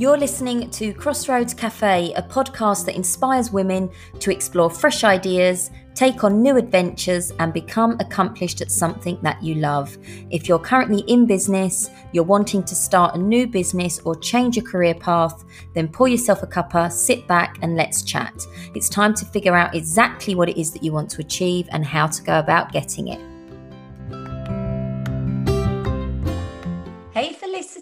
You're listening to Crossroads Cafe, a podcast that inspires women to explore fresh ideas, take on new adventures, and become accomplished at something that you love. If you're currently in business, you're wanting to start a new business or change your career path, then pour yourself a cuppa, sit back, and let's chat. It's time to figure out exactly what it is that you want to achieve and how to go about getting it.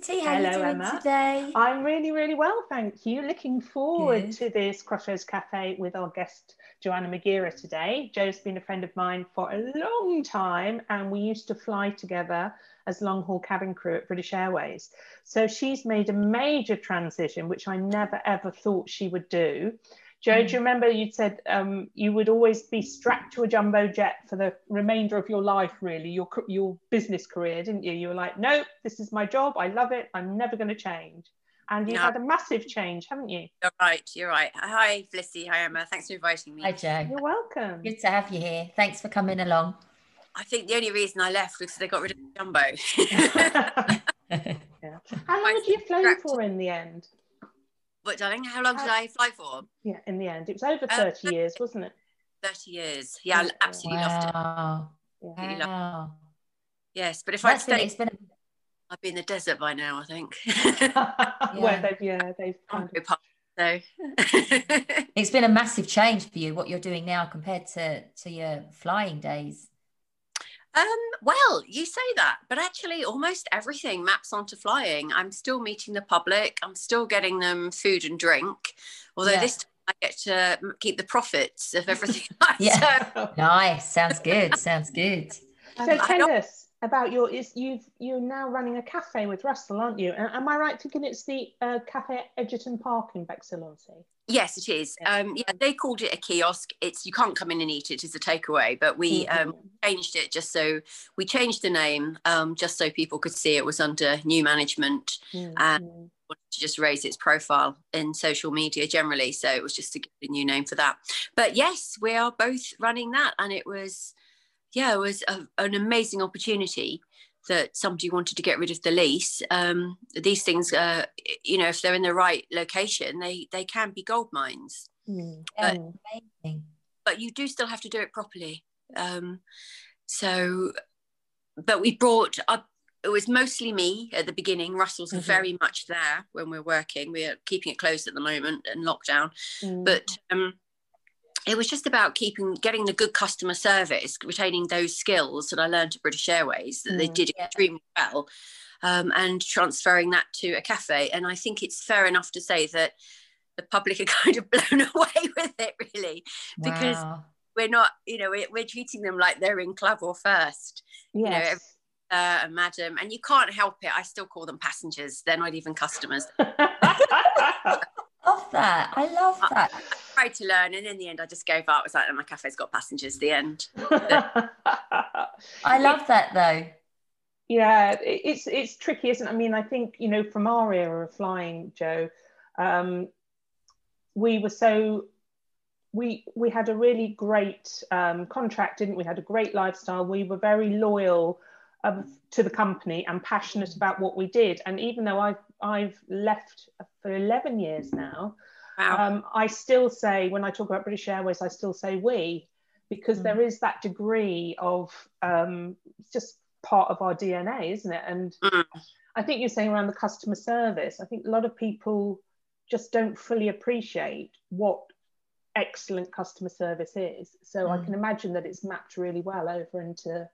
Felicity, how Hello, are you doing Emma. today? I'm really, really well, thank you. Looking forward Good. to this Crossroads Cafe with our guest Joanna Magira today. Jo's been a friend of mine for a long time, and we used to fly together as long haul cabin crew at British Airways. So she's made a major transition, which I never ever thought she would do. Joe, do you remember you'd said um, you would always be strapped to a jumbo jet for the remainder of your life, really, your your business career, didn't you? You were like, no, this is my job. I love it. I'm never going to change. And you've No. had a massive change, haven't you? You're right. You're right. Hi, Felicity. Hi, Emma. Thanks for inviting me. Hi Joe. You're welcome. Good to have you here. Thanks for coming along. I think the only reason I left was they got rid of the jumbo. yeah. How long did you flown for in the end? But darling, how long did I fly for? Yeah, in the end, it was over Uh, 30 years, wasn't it? Thirty years. Yeah, I Yeah. absolutely loved it. wow. Yeah. Absolutely loved Wow. Yes, but if I'd That's been, stayed, it's been I'd be in the desert by now. I think. Where they've yeah they've kind of so. it's been a massive change for you what you're doing now compared to to your flying days. Um, well, you say that, but actually, almost everything maps onto flying. I'm still meeting the public. I'm still getting them food and drink. Although Yeah. this time I get to keep the profits of everything. Yeah. do. Nice. Sounds good. Sounds good. So Um, I tell us about your is you've you're now running a cafe with Russell, aren't you? Am I right thinking it's the uh, Cafe Egerton Park in Bexhill-on-Sea? Yes, it is. Yeah. Um, yeah, they called it a kiosk. It's you can't come in and eat it. It's a takeaway. But we Mhm. um, changed it just so we changed the name um, just so people could see it was under new management. Mm, uh, mm. wanted to just raise its profile in social media generally. So it was just to get a new name for that. But yes, we are both running that, and it was, yeah, it was a, an amazing opportunity that somebody wanted to get rid of the lease. Um, these things, uh, you know, if they're in the right location, they they can be gold mines. Mm, mm. Amazing. But you do still have to do it properly. Um, so, but we brought up. It was mostly me at the beginning. Russell's Mhm. very much there when we're working. We're keeping it closed at the moment and lockdown. Mm. But um, it was just about keeping, getting the good customer service, retaining those skills that I learned at British Airways that they Mm, did yeah. extremely well, um, and transferring that to a cafe. And I think it's fair enough to say that the public are kind of blown away with it, really, because Wow. we're not, you know, we're, we're treating them like they're in Clavor first, you know, yes. uh, and madam, and you can't help it. I still call them passengers; they're not even customers. Love that. I love that. Tried to learn, and in the end, I just gave up. It was like, oh, my cafe's got passengers. The end. I love that though. Yeah, it's it's tricky, isn't it? I mean, I think you know from our era of flying, Joe, um, we were so we we had a really great um, contract, didn't we? Had a great lifestyle. We were very loyal um, to the company and passionate about what we did. And even though I've I've left for eleven years now, Wow. um, I still say when I talk about British Airways, I still say we because Mm. there is that degree of um, just part of our DNA, isn't it? And Mm. I think you're saying around the customer service. I think a lot of people just don't fully appreciate what excellent customer service is. So I Mm. can imagine that it's mapped really well over into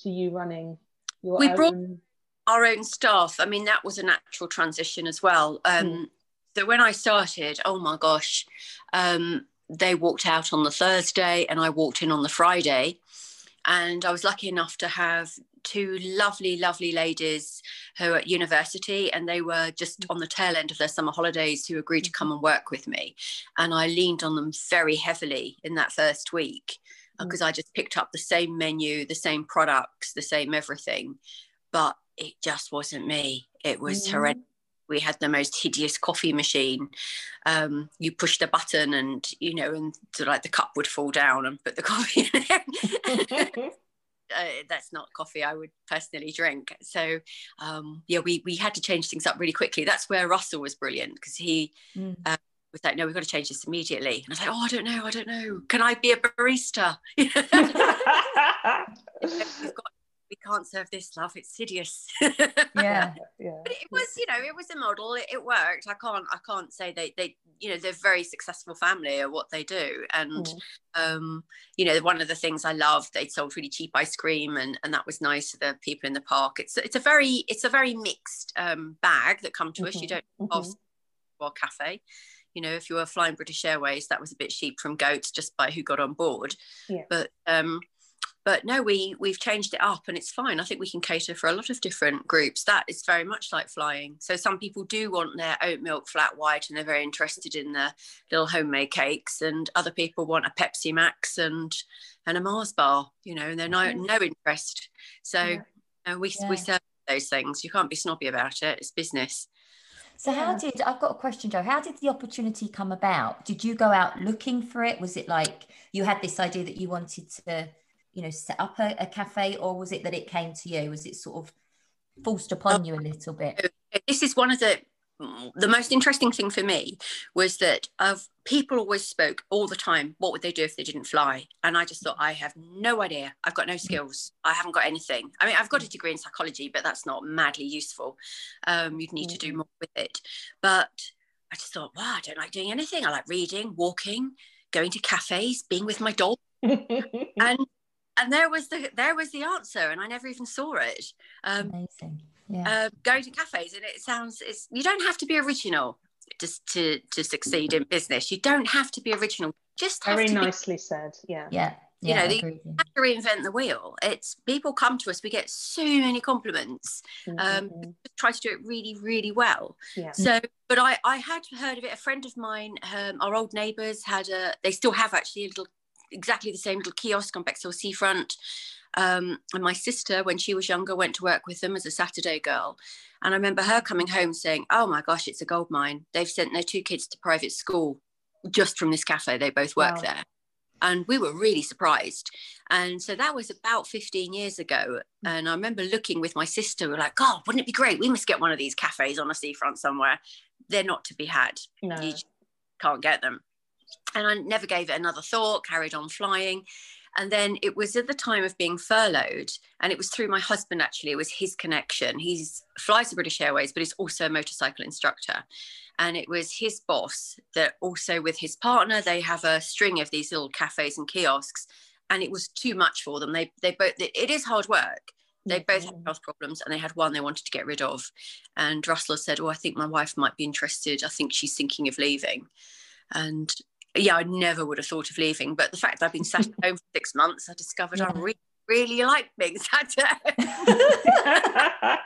to you running your We own. brought- our own staff. I mean, that was a natural transition as well. Um, Mm. So when I started, oh my gosh, um, they walked out on the Thursday and I walked in on the Friday. And I was lucky enough to have two lovely, lovely ladies who are at university and they were just on the tail end of their summer holidays who agreed to come and work with me. And I leaned on them very heavily in that first week because I just picked up the same menu, the same products, the same everything. But it just wasn't me. It was Mhm. horrendous. We had the most hideous coffee machine. Um, you push the button, and you know, and so like the cup would fall down and put the coffee in there. uh, that's not coffee I would personally drink. So um, yeah, we we had to change things up really quickly. That's where Russell was brilliant because he mm. uh, was like, no, we've got to change this immediately. And I was like, oh, I don't know, I don't know. Can I be a barista? we've got we can't serve this love it's hideous yeah yeah but it was you know it was a model it, it, worked i can't i can't say they they you know they're very successful family at what they do and mm. um you know one of the things i loved they sold really cheap ice cream and and that was nice to the people in the park it's it's a very it's a very mixed um bag that come to mm-hmm. us you mm-hmm. don't mm-hmm. or cafe you know if you were flying british airways that was a bit cheap from goats just by who got on board yeah. but um but no we we've changed it up and it's fine i think we can cater for a lot of different groups that is very much like flying so some people do want their oat milk flat white and they're very interested in the little homemade cakes and other people want a pepsi max and and a mars bar you know and they're no mm-hmm. no interest so yeah. Uh, you know, we yeah. we serve those things you can't be snobby about it it's business so how did I've got a question, Joe? How did the opportunity come about? Did you go out looking for it? Was it like you had this idea that you wanted to you know set up a, a cafe or was it that it came to you? Was it sort of forced upon you a little bit? this is one of the the most interesting thing for me was that of people always spoke all the time what would they do if they didn't fly? And i just thought i have no idea. I've got no skills. I haven't got anything. I mean i've got a degree in psychology but that's not madly useful. Um, you'd need to do mm. more with it. But i just thought wow i don't like doing anything. I like reading walking going to cafes being with my dog. And and there was the there was the answer and i never even saw it um, amazing yeah uh, going to cafes and it sounds it's you don't have to be original just to to succeed in business you don't have to be original just very nicely be, said yeah yeah you know, you have to reinvent the wheel. It's people come to us, we get so many compliments. Um, mm-hmm. Um, try to do it really, really well. Yeah. So, but I, I had heard of it. A friend of mine, um, our old neighbours had a, they still have actually a little exactly the same little kiosk on Bexhill Seafront. Um, and my sister, when she was younger, went to work with them as a Saturday girl. And I remember her coming home saying, Oh my gosh, it's a gold mine. They've sent their two kids to private school just from this cafe. They both work wow. there. And we were really surprised. And so that was about 15 years ago. And I remember looking with my sister, we are like, God, wouldn't it be great? We must get one of these cafes on a seafront somewhere. They're not to be had. No. You can't get them and I never gave it another thought, carried on flying. And then it was at the time of being furloughed, and it was through my husband actually, it was his connection. He flies the British Airways, but he's also a motorcycle instructor. And it was his boss that also with his partner, they have a string of these little cafes and kiosks. And it was too much for them. They they both it is hard work. They both had health problems and they had one they wanted to get rid of. And Russell said, Oh, I think my wife might be interested. I think she's thinking of leaving. And yeah, I never would have thought of leaving. But the fact that I've been sat at home for six months, I discovered yeah. I really, really like being sat at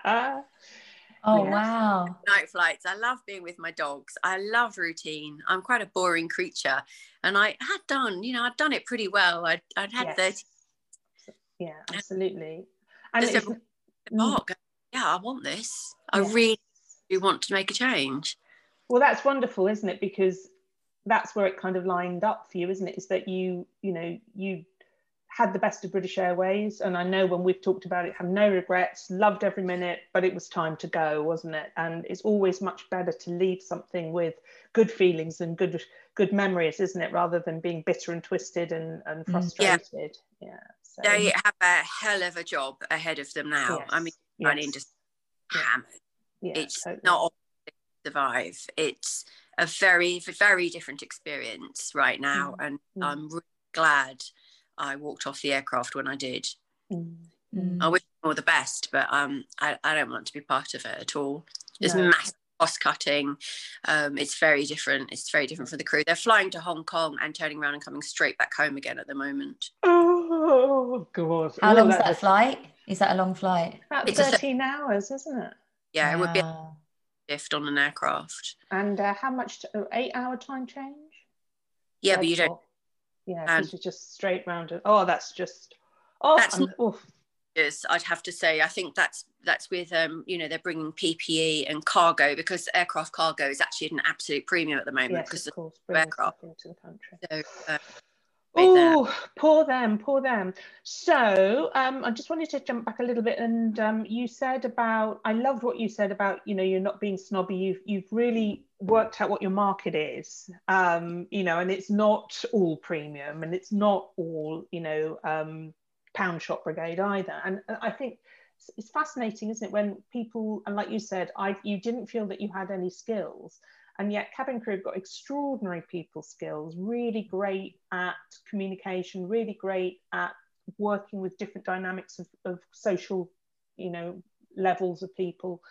home. Oh wow. Night flights. I love being with my dogs. I love routine. I'm quite a boring creature. And I had done, you know, I'd done it pretty well. I'd, I'd had yes. 30. Yeah, absolutely. And it's, mm. oh, yeah, I want this. I really do want to make a change. Well, that's wonderful, isn't it? Because that's where it kind of lined up for you, isn't it? Is that you, you know, you had the best of British Airways, and I know when we've talked about it, have no regrets, loved every minute, but it was time to go, wasn't it? And it's always much better to leave something with good feelings and good good memories, isn't it, rather than being bitter and twisted and, and mm, frustrated. Yeah. yeah so. They have a hell of a job ahead of them now. Yes. I mean, yes. running just hammered. Yeah, it's totally. not survive. It's a very very different experience right now mm. and mm. i'm really glad i walked off the aircraft when i did. Mm. i wish them all the best but um I, I don't want to be part of it at all. There's no. massive cost cutting. Um it's very different. It's very different for the crew. They're flying to hong kong and turning around and coming straight back home again at the moment. Oh god how long is that, that flight? Is that a long flight? About it's 13 th- hours isn't it? Yeah, it would be shift on an aircraft. And uh, how much? oh, eight hour time change? Yeah, but you don't. Yeah, it's just straight round. Oh, that's just. Oh, that's not, is I'd have to say I think that's that's with um you know they're bringing PPE and cargo because aircraft cargo is actually at an absolute premium at the moment yes, because of, course, aircraft into the country. So, uh, Oh, poor them, poor them. So um, I just wanted to jump back a little bit, and um, you said about I loved what you said about you know you're not being snobby. You've you've really worked out what your market is, um, you know, and it's not all premium, and it's not all you know um, pound shop brigade either. And I think it's fascinating, isn't it, when people and like you said, I you didn't feel that you had any skills and yet cabin crew have got extraordinary people skills really great at communication really great at working with different dynamics of, of social you know levels of people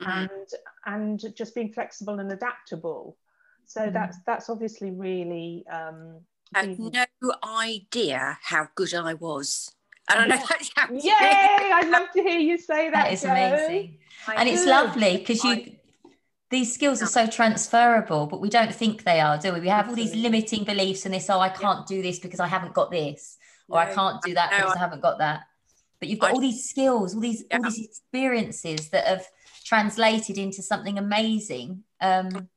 mm-hmm. and and just being flexible and adaptable so mm-hmm. that's that's obviously really um I had no idea how good I was. I don't know. Yay! I'd love to hear you say that. That is amazing, and it's lovely because you these skills are so transferable, but we don't think they are, do we? We have all these limiting beliefs and this, oh, I can't do this because I haven't got this, or I can't do that because I haven't got that. But you've got all these skills, all these all these experiences that have translated into something amazing. Um,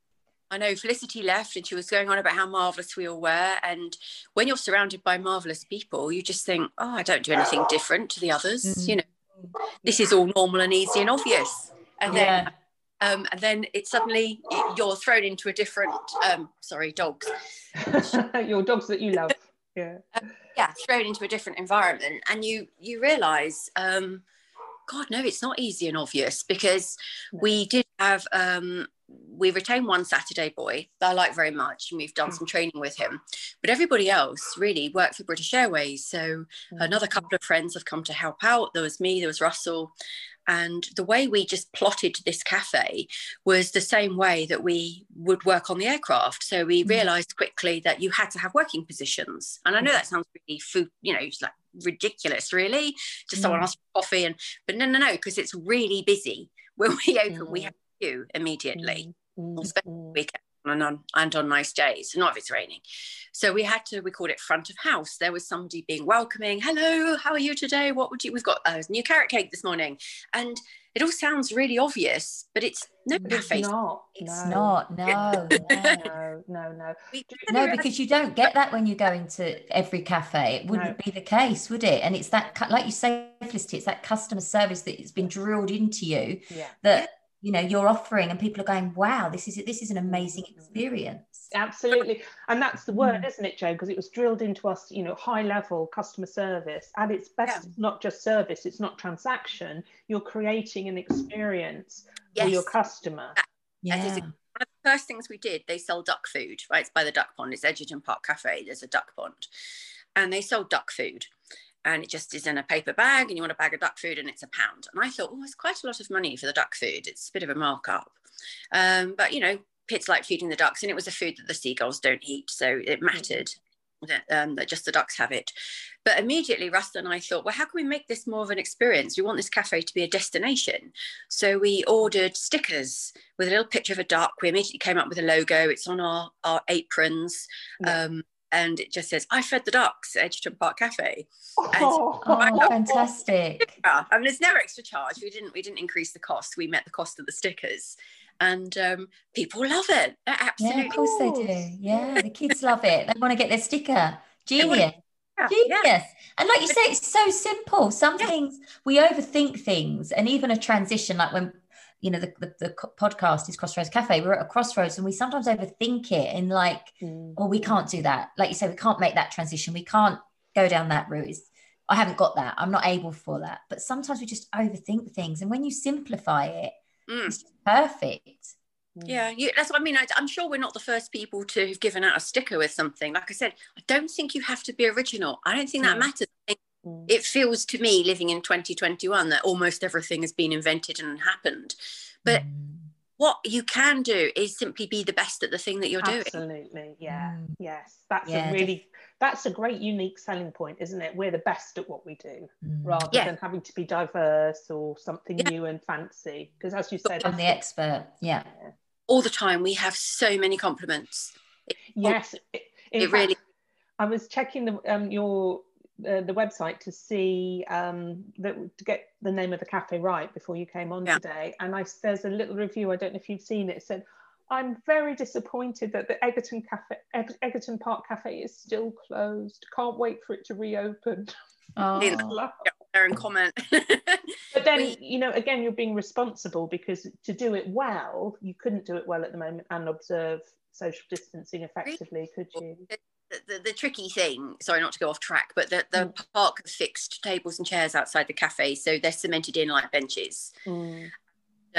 I know Felicity left and she was going on about how marvelous we all were. And when you're surrounded by marvelous people, you just think, oh, I don't do anything different to the others. Mm-hmm. You know, this is all normal and easy and obvious. And yeah. then um, and then it suddenly you're thrown into a different um, sorry dogs your dogs that you love yeah um, yeah thrown into a different environment and you you realize um, god no it's not easy and obvious because we did have um, we retained one Saturday boy that I like very much, and we've done some training with him. But everybody else really worked for British Airways. So mm-hmm. another couple of friends have come to help out. There was me, there was Russell, and the way we just plotted this cafe was the same way that we would work on the aircraft. So we mm. realized quickly that you had to have working positions. And I know that sounds really food, you know, it's like ridiculous, really. Just someone mm. ask for coffee and but no, no, no, because it's really busy. When we open, mm. we have you immediately, mm. especially weekend and on and on nice days, not if it's raining. So we had to, we called it front of house. There was somebody being welcoming. Hello, how are you today? What would you, we've got a new carrot cake this morning. And it all sounds really obvious, but it's no it's Not, it's no. not. No, no, no, no. No, because you don't get that when you go into every cafe. It wouldn't no. be the case, would it? And it's that, like you say, Felicity, it's that customer service that has been drilled into you. Yeah. That you know you're offering and people are going wow this is this is an amazing mm-hmm. experience. Absolutely. And that's the word mm. isn't it joe because it was drilled into us you know high level customer service. At its best yeah. not just service it's not transaction. You're creating an experience yes. for your customer. Yeah. one of the first things we did they sell duck food right? It's by the duck pond. It's egerton park cafe. There's a duck pond. And they sell duck food and it just is in a paper bag and you want a bag of duck food and it's a pound. And I thought, oh, it's quite a lot of money for the duck food. It's a bit of a markup. Um, but, you know, Pitt's like feeding the ducks and it was a food that the seagulls don't eat. So it mattered that, um, that just the ducks have it. But immediately, Russell and I thought, well, how can we make this more of an experience? We want this cafe to be a destination. So we ordered stickers with a little picture of a duck. We immediately came up with a logo. It's on our, our aprons. Yeah. Um, and it just says, I fed the ducks at Egerton Park Cafe. Oh, oh fantastic. I mean, there's no extra charge. We didn't we didn't increase the cost. We met the cost of the stickers. And um, people love it. absolutely. Yeah, of course they do. Yeah, the kids love it. They want to get their sticker. Genius. Yeah, Genius. Yeah. And like you say, it's so simple. Some yeah. things we overthink things, and even a transition, like when you know the, the, the, podcast is crossroads cafe we're at a crossroads and we sometimes overthink it and like mm. oh we can't do that like you say we can't make that transition we can't go down that route it's, i haven't got that i'm not able for that but sometimes we just overthink things and when you simplify it mm. it's perfect yeah, you, that's what I mean. I, am sure we're not the first people to have given out a sticker with something. Like I said, I don't think you have to be original. I don't think that mm. matters. Mm. It feels to me, living in 2021, that almost everything has been invented and happened. But mm. what you can do is simply be the best at the thing that you're doing. Absolutely. Yeah. Mm. Yes. That's yeah, a really that's a great unique selling point, isn't it? We're the best at what we do, mm. rather yeah. than having to be diverse or something yeah. new and fancy. Because as you said, I'm the expert. Yeah. All the time, we have so many compliments. Yes, it, it fact, really. I was checking the, um, your the, the website to see um, the, to get the name of the cafe right before you came on yeah. today. And I there's a little review. I don't know if you've seen it. it said, I'm very disappointed that the Egerton Cafe, Egerton Park Cafe is still closed. Can't wait for it to reopen. Oh. and comment. but then, you know, again, you're being responsible because to do it well, you couldn't do it well at the moment and observe social distancing effectively, could you? The, the, the, tricky thing, sorry not to go off track, but the, the mm. park has fixed tables and chairs outside the cafe, so they're cemented in like benches. Mm.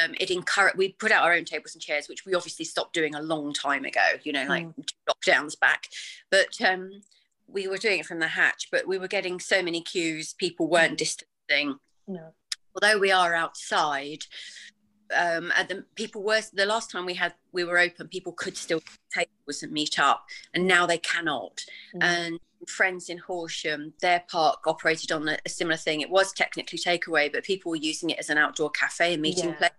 Um, it encourage we put out our own tables and chairs, which we obviously stopped doing a long time ago, you know, like mm. lockdowns back. But um, we were doing it from the hatch, but we were getting so many queues, people weren't mm. distancing. No. Although we are outside, um, and the people were the last time we had we were open, people could still take tables and meet up, and now they cannot. Mm. And friends in Horsham, their park operated on a, a, similar thing. It was technically takeaway, but people were using it as an outdoor cafe and meeting yeah. place.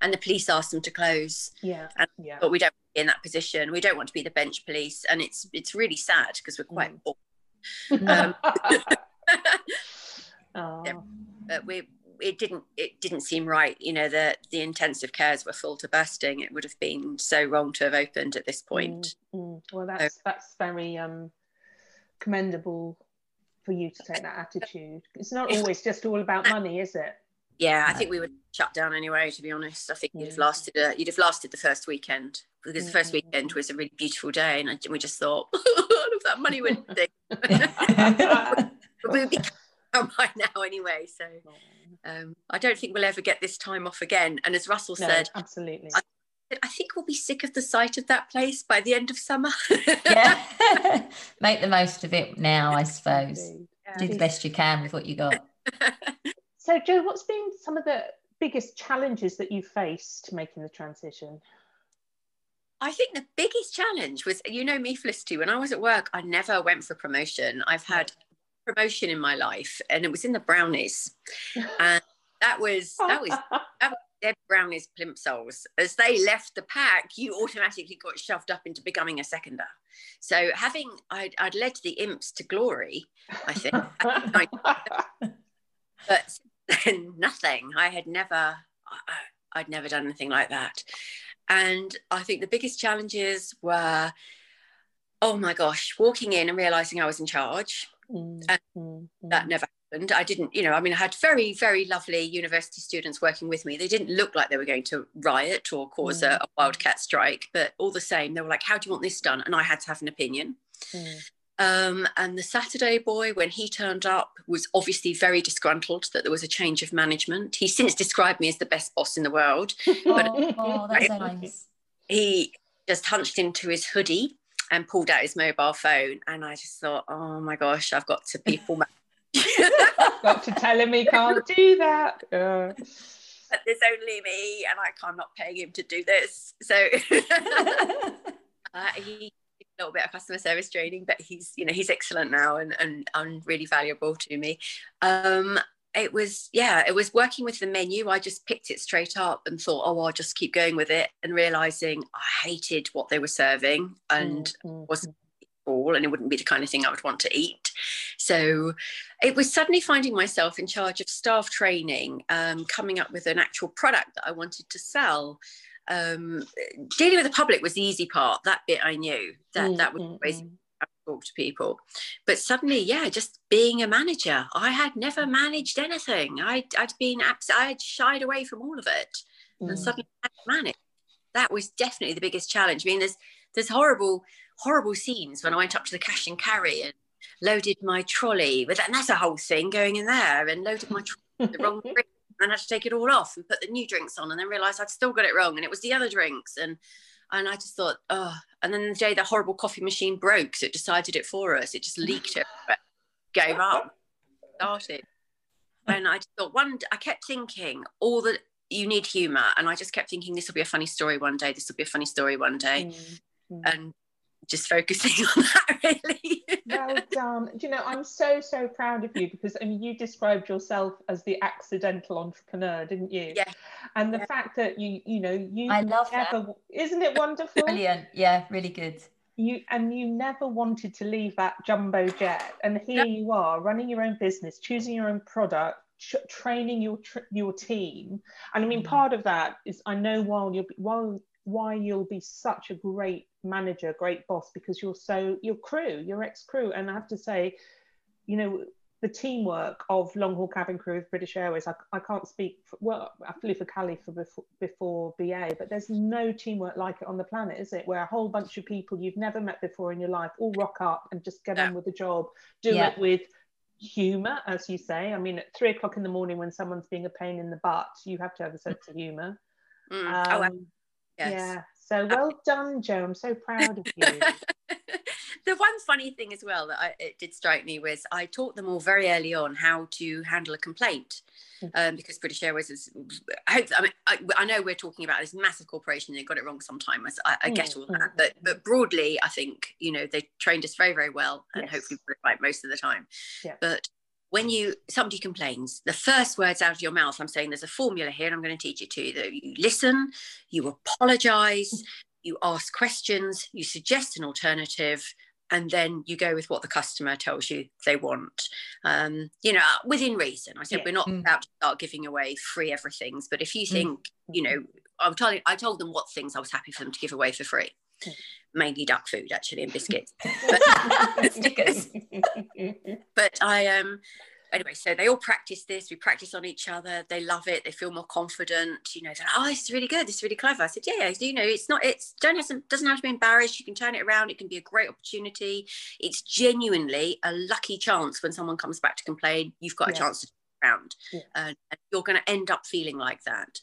And the police asked them to close. Yeah. And, yeah. But we don't be in that position. We don't want to be the bench police, and it's it's really sad because we're quite mm. bored. um, yeah, but we it didn't it didn't seem right. You know the the intensive cares were full to bursting. It would have been so wrong to have opened at this point. mm, mm. well that's so, that's very um commendable for you to take that attitude. It's not always just all about money is it? Yeah i think we would shut down anyway to be honest. I think you'd have lasted a, you'd have lasted the first weekend because the first weekend was a really beautiful day and we just thought all of that money went we would be by now anyway so um, I don't think we'll ever get this time off again. And as Russell no, said, absolutely. I, I, think we'll be sick of the sight of that place by the end of summer. yeah, make the most of it now, I suppose. Yeah. Do the best you can with what you got. so, Joe, what's been some of the biggest challenges that you faced making the transition? I think the biggest challenge was, you know me, Felicity, when I was at work, I never went for promotion. I've had promotion in my life, and it was in the brownies, and that was that was that was Deb Brownie's plimsolls. As they left the pack, you automatically got shoved up into becoming a seconder. So having I'd, I'd led the imps to glory, I think, but then nothing. I had never I'd never done anything like that, and I think the biggest challenges were. Oh my gosh, walking in and realizing I was in charge Mm, and mm, that mm. never happened. I didn't, you know, I mean, I had very, very lovely university students working with me. They didn't look like they were going to riot or cause a, a, wildcat strike, but all the same, they were like, How do you want this done? And I had to have an opinion. Um, and the Saturday boy, when he turned up, was obviously very disgruntled that there was a change of management. He since described me as the best boss in the world. but oh, that's so nice. He just hunched into his hoodie and pulled out his mobile phone. And I just thought, oh my gosh, I've got to people. got to tell him he can't do that. Uh. But there's only me, and I, I'm not paying him to do this. So uh, he a little bit of customer service training, but he's you know he's excellent now and and, and really valuable to me. Um, it was yeah it was working with the menu. I just picked it straight up and thought oh i'll just keep going with it and realizing i hated what they were serving and mm-hmm. wasn't all and it wouldn't be the kind of thing i would want to eat. So it was suddenly finding myself in charge of staff training um, coming up with an actual product that i wanted to sell. Um, dealing with the public was the easy part. That bit i knew that mm-hmm. that was always talk to people. But suddenly, yeah, just being a manager, I had never managed anything. I, I'd been, abs- I had shied away from all of it, mm. and suddenly I had managed. That was definitely the biggest challenge. I mean, there's there's horrible, horrible scenes when I went up to the cash and carry and loaded my trolley with, and that's a whole thing going in there, and loaded my trolley the wrong drink, and had to take it all off and put the new drinks on, and then realised I'd still got it wrong, and it was the other drinks, and and I just thought, oh. And then the day the horrible coffee machine broke, so it decided it for us. It just leaked it, gave up, started. And I just thought, one, I kept thinking, all the, you need humor. And I just kept thinking, this will be a funny story one day. This will be a funny story one day. Mm-hmm. And just focusing on that really. well done. Do you know, I'm so, so proud of you because I mean, you described yourself as the accidental entrepreneur, didn't you? Yeah. And the yeah. fact that you, you know, you I love never, that. Isn't it wonderful? Brilliant. Yeah, really good. You and you never wanted to leave that jumbo jet, and here you are running your own business, choosing your own product, training your your team and i mean mm. part of that is i know while you're while why you'll be such a great manager, great boss, because you're so your crew, your ex crew. And I have to say, you know, the teamwork of long haul cabin crew of British Airways. I, I can't speak for, well, I flew for Cali for before, before BA, but there's no teamwork like it on the planet, is it? Where a whole bunch of people you've never met before in your life all rock up and just get yeah. on with the job, do yeah. it with humor, as you say. I mean, at three o'clock in the morning when someone's being a pain in the butt, you have to have a sense of humor. Mm. Oh, um, oh, yes. Yeah. So well done, Joe. I'm so proud of you. the one funny thing as well that I, it did strike me was I taught them all very early on how to handle a complaint. Hmm. Um, because British Airways is, I hope, I mean, I, I, know we're talking about this massive corporation, they got it wrong sometimes. I, I get all that, hmm. but, but broadly, I think, you know, they trained us very, very well and yes. hopefully right most of the time. Yeah. But when you somebody complains the first words out of your mouth i'm saying there's a formula here and i'm going to teach it to you that you listen you apologize you ask questions you suggest an alternative and then you go with what the customer tells you they want um, you know within reason i said yeah. we're not mm. about to start giving away free everythings but if you mm. think mm. you know i'm telling i told them what things i was happy for them to give away for free mm. Mainly duck food actually and biscuits but, stickers but i um anyway, so they all practice this. We practice on each other. They love it. They feel more confident. You know, they're like, oh, this is really good. This is really clever. I said, yeah, yeah. You know, it's not. It's don't have to, doesn't have to be embarrassed. You can turn it around. It can be a great opportunity. It's genuinely a lucky chance when someone comes back to complain. You've got yeah. a chance to turn around, yeah. and you're going to end up feeling like that.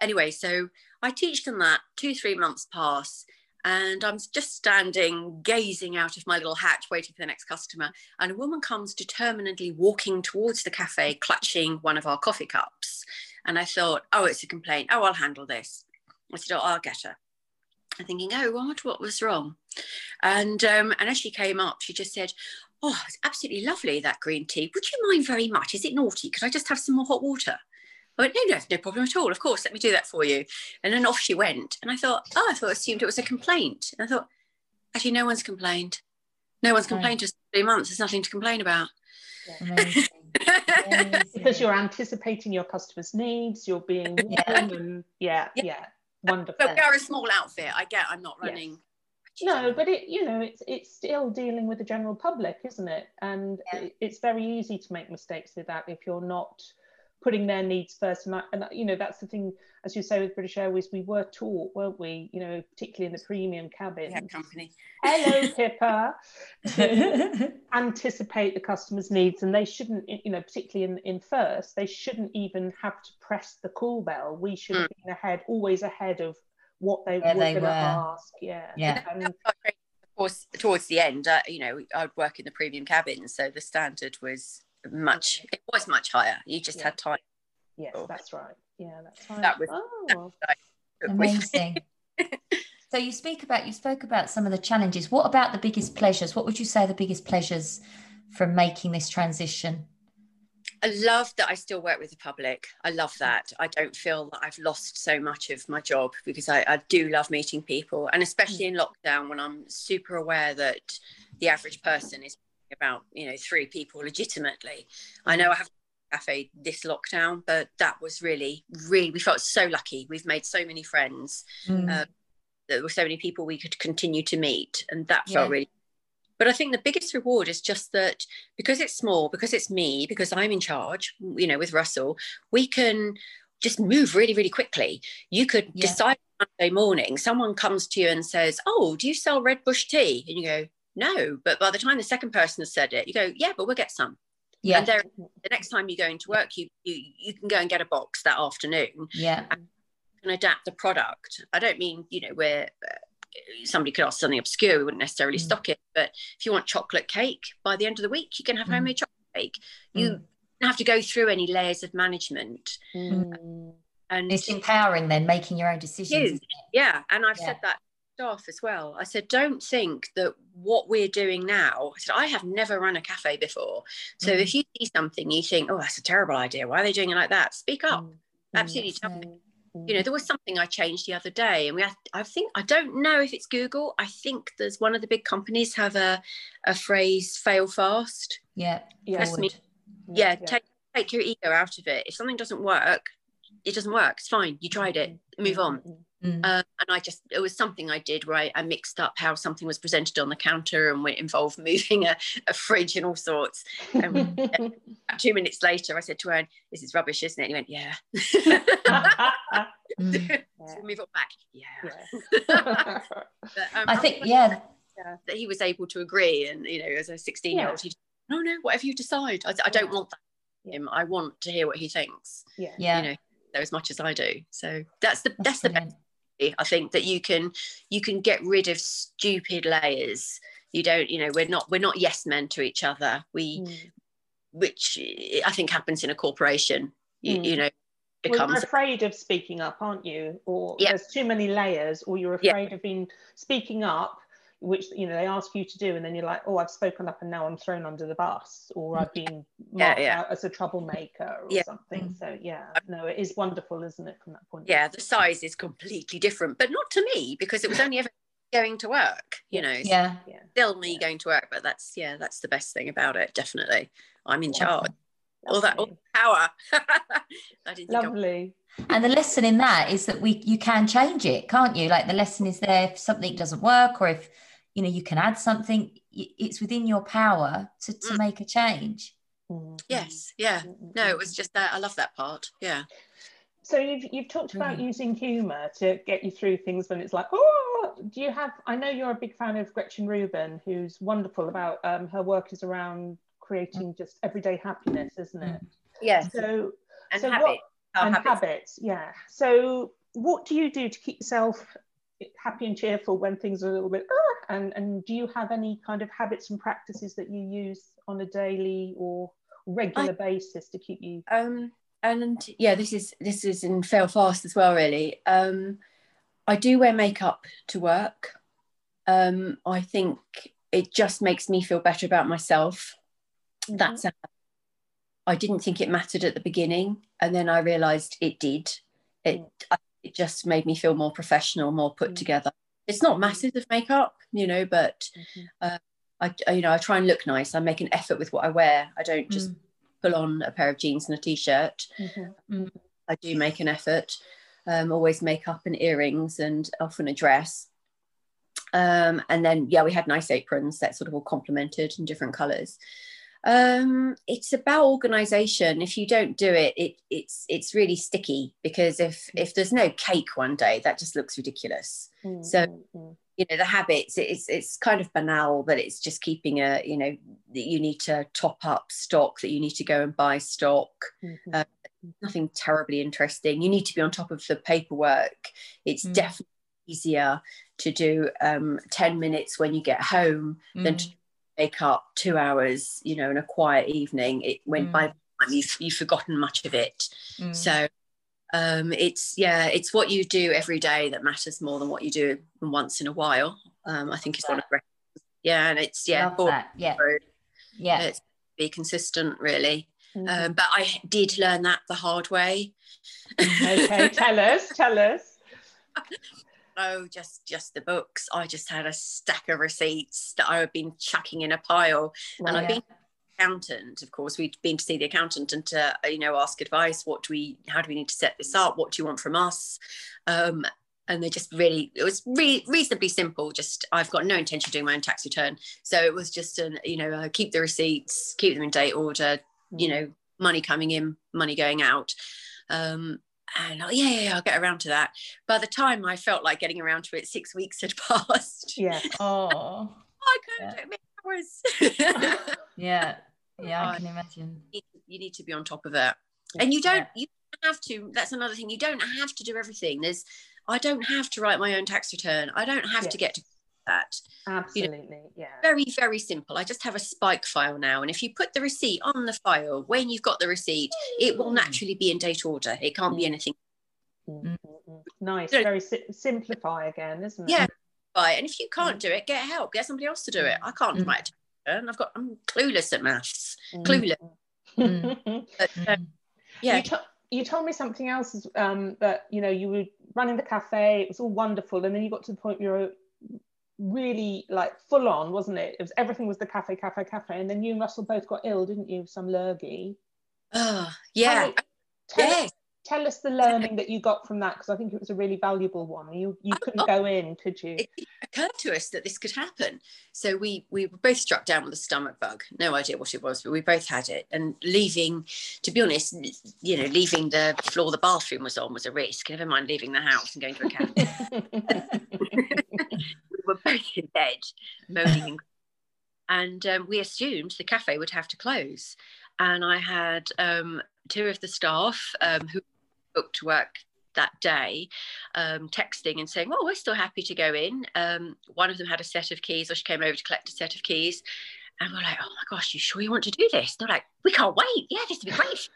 Anyway, so I teach them that. Two, three months pass and I'm just standing gazing out of my little hatch waiting for the next customer and a woman comes determinedly walking towards the cafe clutching one of our coffee cups. And I thought oh it's a complaint. Oh I'll handle this. I said oh I'll get her. I'm thinking oh what? What was wrong? And um, and as she came up she just said oh it's absolutely lovely that green tea. Would you mind very much? Is it naughty? Could I just have some more hot water I went, no, no, no problem at all. Of course, let me do that for you. And then off she went. And I thought, oh, I thought assumed it was a complaint. And I thought, actually, no one's complained. No one's complained right. three months. There's nothing to complain about. Amazing. Amazing. because you're anticipating your customers' needs, you're being yeah. and yeah, yeah, yeah, wonderful. But we are a small outfit. I get I'm not running. No, but it you know it's it's still dealing with the general public, isn't it? And it's very easy to make mistakes with that if you're not putting their needs first. And, I, and you know that's the thing as you say with british airways we were taught weren't we? You know particularly in the premium cabin yeah, company. Hello pippa. To anticipate the customer's needs. And they shouldn't you know particularly in, in first they shouldn't even have to press the call bell. We should have mm. been ahead always ahead of what they were going to ask. Yeah. Yeah. And, of course towards the end uh, you know i would work in the premium cabin so the standard was much it was much higher you just yeah. had time yes oh. that's right yeah that's right that was, oh. amazing so you speak about you spoke about some of the challenges what about the biggest pleasures what would you say the biggest pleasures from making this transition I love that I still work with the public. I love that. I don't feel that I've lost so much of my job because I, I do love meeting people. And especially mm. in lockdown, when I'm super aware that the average person is about you know three people legitimately i know i have cafe this lockdown but that was really really we felt so lucky we've made so many friends mm. uh, there were so many people we could continue to meet and that felt yeah. really but i think the biggest reward is just that because it's small because it's me because i'm in charge you know with russell we can just move really really quickly you could yeah. decide Monday morning someone comes to you and says oh do you sell red bush tea and you go no. But by the time the second person has said it, you go, yeah, but we'll get some. Yeah. And there, the next time you go into work, you, you you can go and get a box that afternoon. Yeah. And adapt the product. I don't mean, you know, where uh, somebody could ask something obscure, we wouldn't necessarily mm. stock it. But if you want chocolate cake, by the end of the week, you can have mm. homemade chocolate cake. You mm. don't have to go through any layers of management. Mm. And it's empowering then, making your own decisions. Yeah. And I've yeah. said that staff as well. I said, don't think that what we're doing now, I said, I have never run a cafe before. So mm. if you see something, you think, oh, that's a terrible idea. Why are they doing it like that? Speak up. Mm. Absolutely tell me. You know, there was something I changed the other day, and we have, I think, I don't know if it's Google. I think there's one of the big companies have a, a phrase fail fast. Yeah. Yeah. Me, yeah, yeah. Take, take your ego out of it. If something doesn't work, it doesn't work. It's fine. You tried it. Move on. Mm. Um, and I just, it was something I did where I mixed up how something was presented on the counter and it involved moving a, a fridge and all sorts. And two minutes later, I said to Anne, This is rubbish, isn't it? And he went, Yeah. mm. so move it back. Yeah. yeah. but, um, I think, yeah. yeah. That he was able to agree. And, you know, as a 16 year old, he no, no, whatever you decide. I, I don't want that. Him. I want to hear what he thinks. Yeah. yeah. You know, as much as I do. So that's the that's, that's the best I think that you can you can get rid of stupid layers. You don't, you know, we're not we're not yes men to each other. We, mm. which I think happens in a corporation. You, mm. you know, becomes. Well, you're afraid of speaking up, aren't you? Or yeah. there's too many layers, or you're afraid yeah. of being speaking up which you know they ask you to do and then you're like oh i've spoken up and now i'm thrown under the bus or i've been marked yeah, yeah. out as a troublemaker or yeah. something. So yeah mm-hmm. no it is wonderful isn't it from that point yeah the size is completely different but not to me because it was only ever going to work you know. Yeah. Still me going to work but that's yeah that's the best thing about it definitely. I'm in charge. All that all power. Lovely. And the lesson in that is that we you can change it can't you? Like the lesson is there if something doesn't work or if you know you can add something it's within your power to, to mm. make a change mm-hmm. yes yeah no it was just that i love that part yeah so you've, you've talked about mm. using humor to get you through things when it's like oh do you have i know you're a big fan of gretchen rubin who's wonderful about um, her work is around creating just everyday happiness isn't it yes so and so habits. What, and habits. habits yeah so what do you do to keep yourself happy and cheerful when things are a little bit uh, and and do you have any kind of habits and practices that you use on a daily or regular I, basis to keep you um and yeah this is this is in fail fast as well really um i do wear makeup to work um i think it just makes me feel better about myself mm-hmm. that's a, i didn't think it mattered at the beginning and then i realized it did it mm. I it just made me feel more professional, more put mm-hmm. together. It's not masses of makeup, you know, but mm-hmm. uh, I, you know, I try and look nice. I make an effort with what I wear. I don't just mm. pull on a pair of jeans and a t-shirt. Mm-hmm. Mm. I do make an effort. Um, always makeup and earrings, and often a dress. Um, and then, yeah, we had nice aprons that sort of all complemented in different colours um, it's about organization if you don't do it, it it's it's really sticky because if mm. if there's no cake one day that just looks ridiculous mm-hmm. so mm. you know the habits it's it's kind of banal but it's just keeping a you know that you need to top up stock that you need to go and buy stock mm-hmm. uh, nothing terribly interesting you need to be on top of the paperwork it's mm. definitely easier to do um, 10 minutes when you get home mm. than to make up two hours, you know, in a quiet evening, it when mm. by the time you've, you've forgotten much of it. Mm. So um, it's yeah, it's what you do every day that matters more than what you do once in a while. Um, I think is one of the yeah, and it's yeah, yeah, yeah, it's be consistent really. Mm-hmm. Um, but I did learn that the hard way. okay, tell us, tell us. oh just just the books. I just had a stack of receipts that i had been chucking in a pile. And i've been accountant of course. We'd been to see the accountant and to you know ask advice. What do we how do we need to set this up? What do you want from us? Um, and they just really it was re- reasonably simple. Just i've got no intention of doing my own tax return. So it was just an you know uh, keep the receipts keep them in date order you mm. know money coming in money going out. Um, and oh, yeah, yeah, yeah, I'll get around to that. By the time I felt like getting around to it, six weeks had passed. Yeah. Oh. I couldn't yeah. do it hours. yeah. Yeah, I oh, can imagine. You need to be on top of it. And you don't yeah. you have to, that's another thing. You don't have to do everything. There's I don't have to write my own tax return. I don't have to get to that. Absolutely, you know, yeah. Very, very simple. I just have a spike file now. And if you put the receipt on the file when you've got the receipt, it will naturally be in date order. It can't be mm. anything. Mm-hmm. Nice. Very si- simplify again, isn't it? Yeah. Right. And if you can't do it, get help. Get somebody else to do it. I can't mm. write a return. I've got I'm clueless at maths. Clueless. Mm. but, uh, yeah. You, to- you told me something else um, that you know you were running the cafe. It was all wonderful, and then you got to the point where you were really like full on, wasn't it? It was everything was the cafe, cafe, cafe, and then you and Russell both got ill, didn't you? Some lurgy. Oh, yeah. Tell, yes. tell us the learning that you got from that because I think it was a really valuable one. You you couldn't go in, could you? It occurred to us that this could happen. So we we were both struck down with a stomach bug. No idea what it was, but we both had it. And leaving, to be honest, you know, leaving the floor the bathroom was on was a risk. Never mind leaving the house and going to a cafe. we were both in bed, moaning, and um, we assumed the cafe would have to close. And I had um, two of the staff um, who booked work that day um, texting and saying, Oh, we're still happy to go in. Um, one of them had a set of keys, or she came over to collect a set of keys. And we're like, Oh my gosh, you sure you want to do this? They're like, We can't wait. Yeah, this would be great.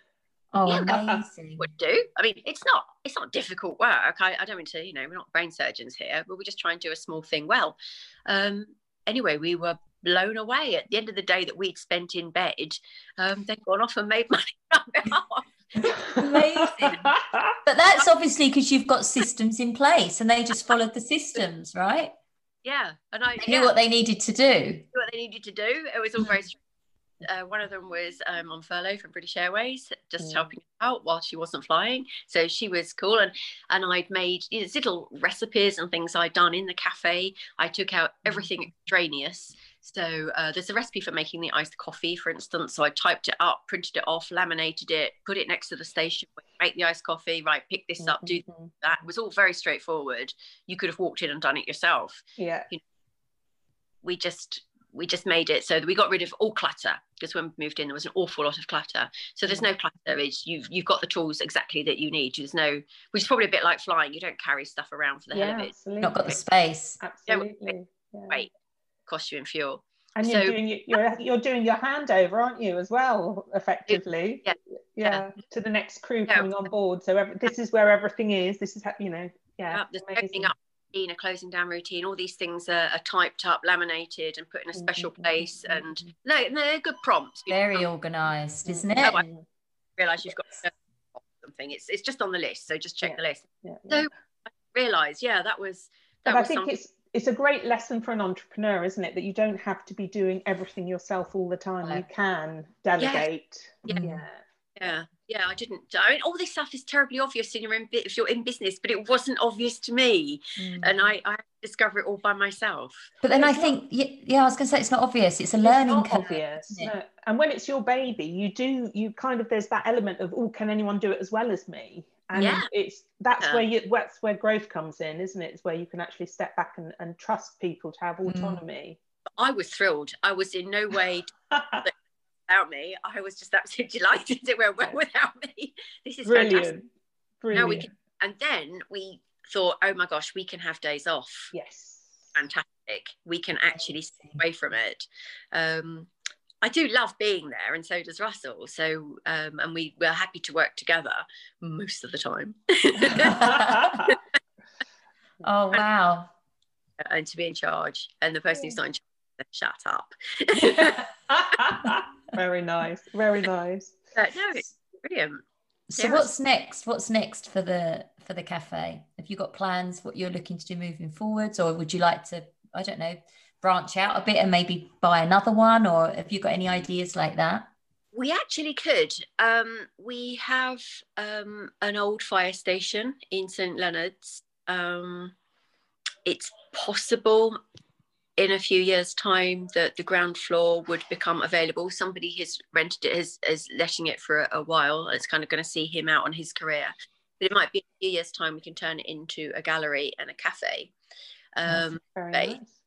Oh, yeah, amazing. Would do. I mean, it's not it's not difficult work. I, I don't mean to, you know, we're not brain surgeons here, but we just try and do a small thing well. Um, anyway, we were blown away at the end of the day that we'd spent in bed. Um, they'd gone off and made money Amazing. but that's obviously because you've got systems in place and they just followed the systems, right? Yeah. And I they knew what they needed to do. what they needed to do. It was all very uh, one of them was um, on furlough from British Airways, just mm. helping out while she wasn't flying. So she was cool, and and I'd made you know, little recipes and things I'd done in the cafe. I took out everything mm. extraneous so uh, there's a recipe for making the iced coffee, for instance. So I typed it up, printed it off, laminated it, put it next to the station, make the iced coffee, right, pick this up, do mm-hmm. that. It was all very straightforward. You could have walked in and done it yourself. Yeah. You know, we just we just made it so that we got rid of all clutter because when we moved in there was an awful lot of clutter so there's no mm. clutter it's you've you've got the tools exactly that you need there's no which is probably a bit like flying you don't carry stuff around for the yeah, hell of it absolutely. not got the space absolutely yeah. wait cost you in fuel. And you're doing you're you're doing your handover, aren't you, as well, effectively? Yeah. Yeah. yeah. To the next crew yeah. coming on board. So every, this is where everything is. This is how you know. Yeah. yeah opening up routine, a closing down routine. All these things are, are typed up, laminated, and put in a special mm-hmm. place. And no, they're good prompts. Very organised, isn't it? Oh, I realise you've got something. It's it's just on the list, so just check the list. So I realised, yeah, that was. That was I think something. it's it's a great lesson for an entrepreneur, isn't it? That you don't have to be doing everything yourself all the time. You can delegate. Yeah. yeah. Yeah. I didn't. I mean, all this stuff is terribly obvious in your in, if you're in business, but it wasn't obvious to me, mm. and I, I discover it all by myself. But then I think, yeah, I was going to say it's not obvious. It's a it's learning curve. Obvious. No. And when it's your baby, you do you kind of there's that element of oh, can anyone do it as well as me? and yeah. it's that's yeah. where you that's where growth comes in isn't it it's where you can actually step back and, and trust people to have mm. autonomy mm. i was thrilled i was in no way without me i was just absolutely delighted it went well without me this is brilliant fantastic. brilliant we can, and then we thought oh my gosh we can have days off yes fantastic we can actually stay away from it um, I do love being there, and so does Russell. So, um, and we we're happy to work together most of the time. oh wow! And, and, to be in charge, and the person who's not in charge, shut up. Very nice, very nice. But no, it's brilliant. So, what's next? What's next for the for the cafe? Have you got plans? What you're looking to do moving forwards, or would you like to? I don't know branch out a bit and maybe buy another one or have you got any ideas like that we actually could um, we have um, an old fire station in st leonard's um, it's possible in a few years time that the ground floor would become available somebody has rented it is, is letting it for a, a while it's kind of going to see him out on his career but it might be a few years time we can turn it into a gallery and a cafe um, very nice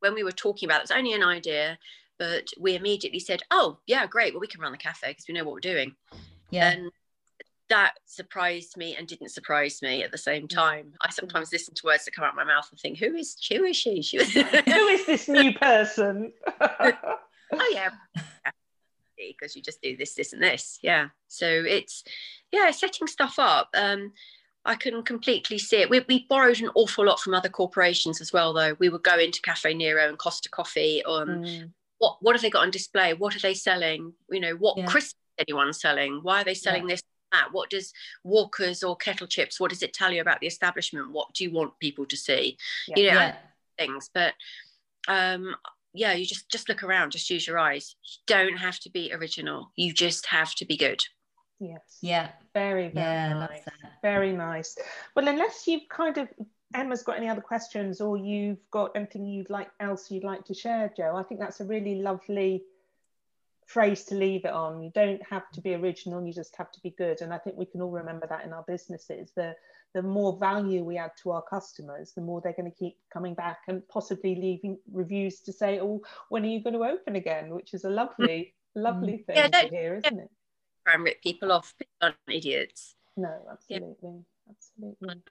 when we were talking about it, it's only an idea, but we immediately said, "Oh, yeah, great. Well, we can run the cafe because we know what we're doing." Yeah. And that surprised me and didn't surprise me at the same time. I sometimes listen to words that come out of my mouth and think, "Who is who is she? she who is this new person?" oh yeah, because you just do this, this, and this. Yeah. So it's yeah, setting stuff up. Um, I can completely see it. We, we borrowed an awful lot from other corporations as well, though. We would go into Caffè Nero and Costa Coffee. Um, mm. What what have they got on display? What are they selling? You know, what yeah. crisps anyone selling? Why are they selling yeah. this? That? What does Walkers or Kettle Chips? What does it tell you about the establishment? What do you want people to see? Yeah. You know, yeah. things. But um, yeah, you just just look around, just use your eyes. You don't have to be original. You just have to be good. Yes. Yeah. Very, very Yeah, I love nice. that. Very nice. Well, unless you've kind of Emma's got any other questions or you've got anything you'd like else you'd like to share, Joe, I think that's a really lovely phrase to leave it on. You don't have to be original, you just have to be good. And I think we can all remember that in our businesses. The the more value we add to our customers, the more they're going to keep coming back and possibly leaving reviews to say, Oh, when are you going to open again? Which is a lovely, mm-hmm. lovely thing Yeah, to hear, isn't it? Try and rip people off. Aren't idiots. No, absolutely. Absolutely.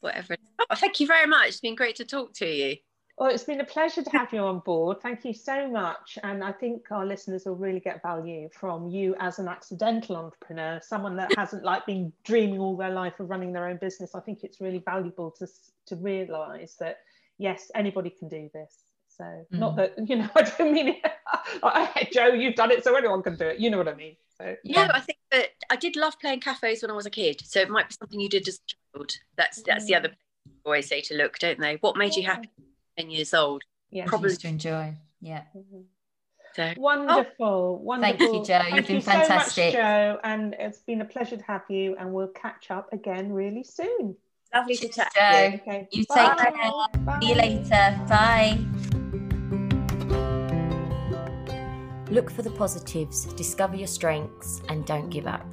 Whatever. Oh, thank you very much. It's been great to talk to you. Well, it's been a pleasure to have you on board. Thank you so much. And I think our listeners will really get value from you as an accidental entrepreneur, someone that hasn't like been dreaming all their life of running their own business. I think it's really valuable to, to realize that, yes, anybody can do this. So mm. not that, you know, I don't mean it. Joe, you've done it, so anyone can do it. You know what I mean? So No, Yeah. I think that I did love playing cafes when I was a kid. So it might be something you did as a child. That's that's the mm. other place always say to look, don't they? What made you happy 10 years old? Yeah, Probably- to enjoy. Yeah. Mhm. So Wonderful, wonderful. Thank you, Joe. You've Thank been you fantastic. So much, Joe, and it's been a pleasure to have you. And we'll catch up again really soon. lovely to chat Joe. to you. Okay. You Bye. take care. Bye. See you later. Bye. Look for the positives, discover your strengths, and don't give up.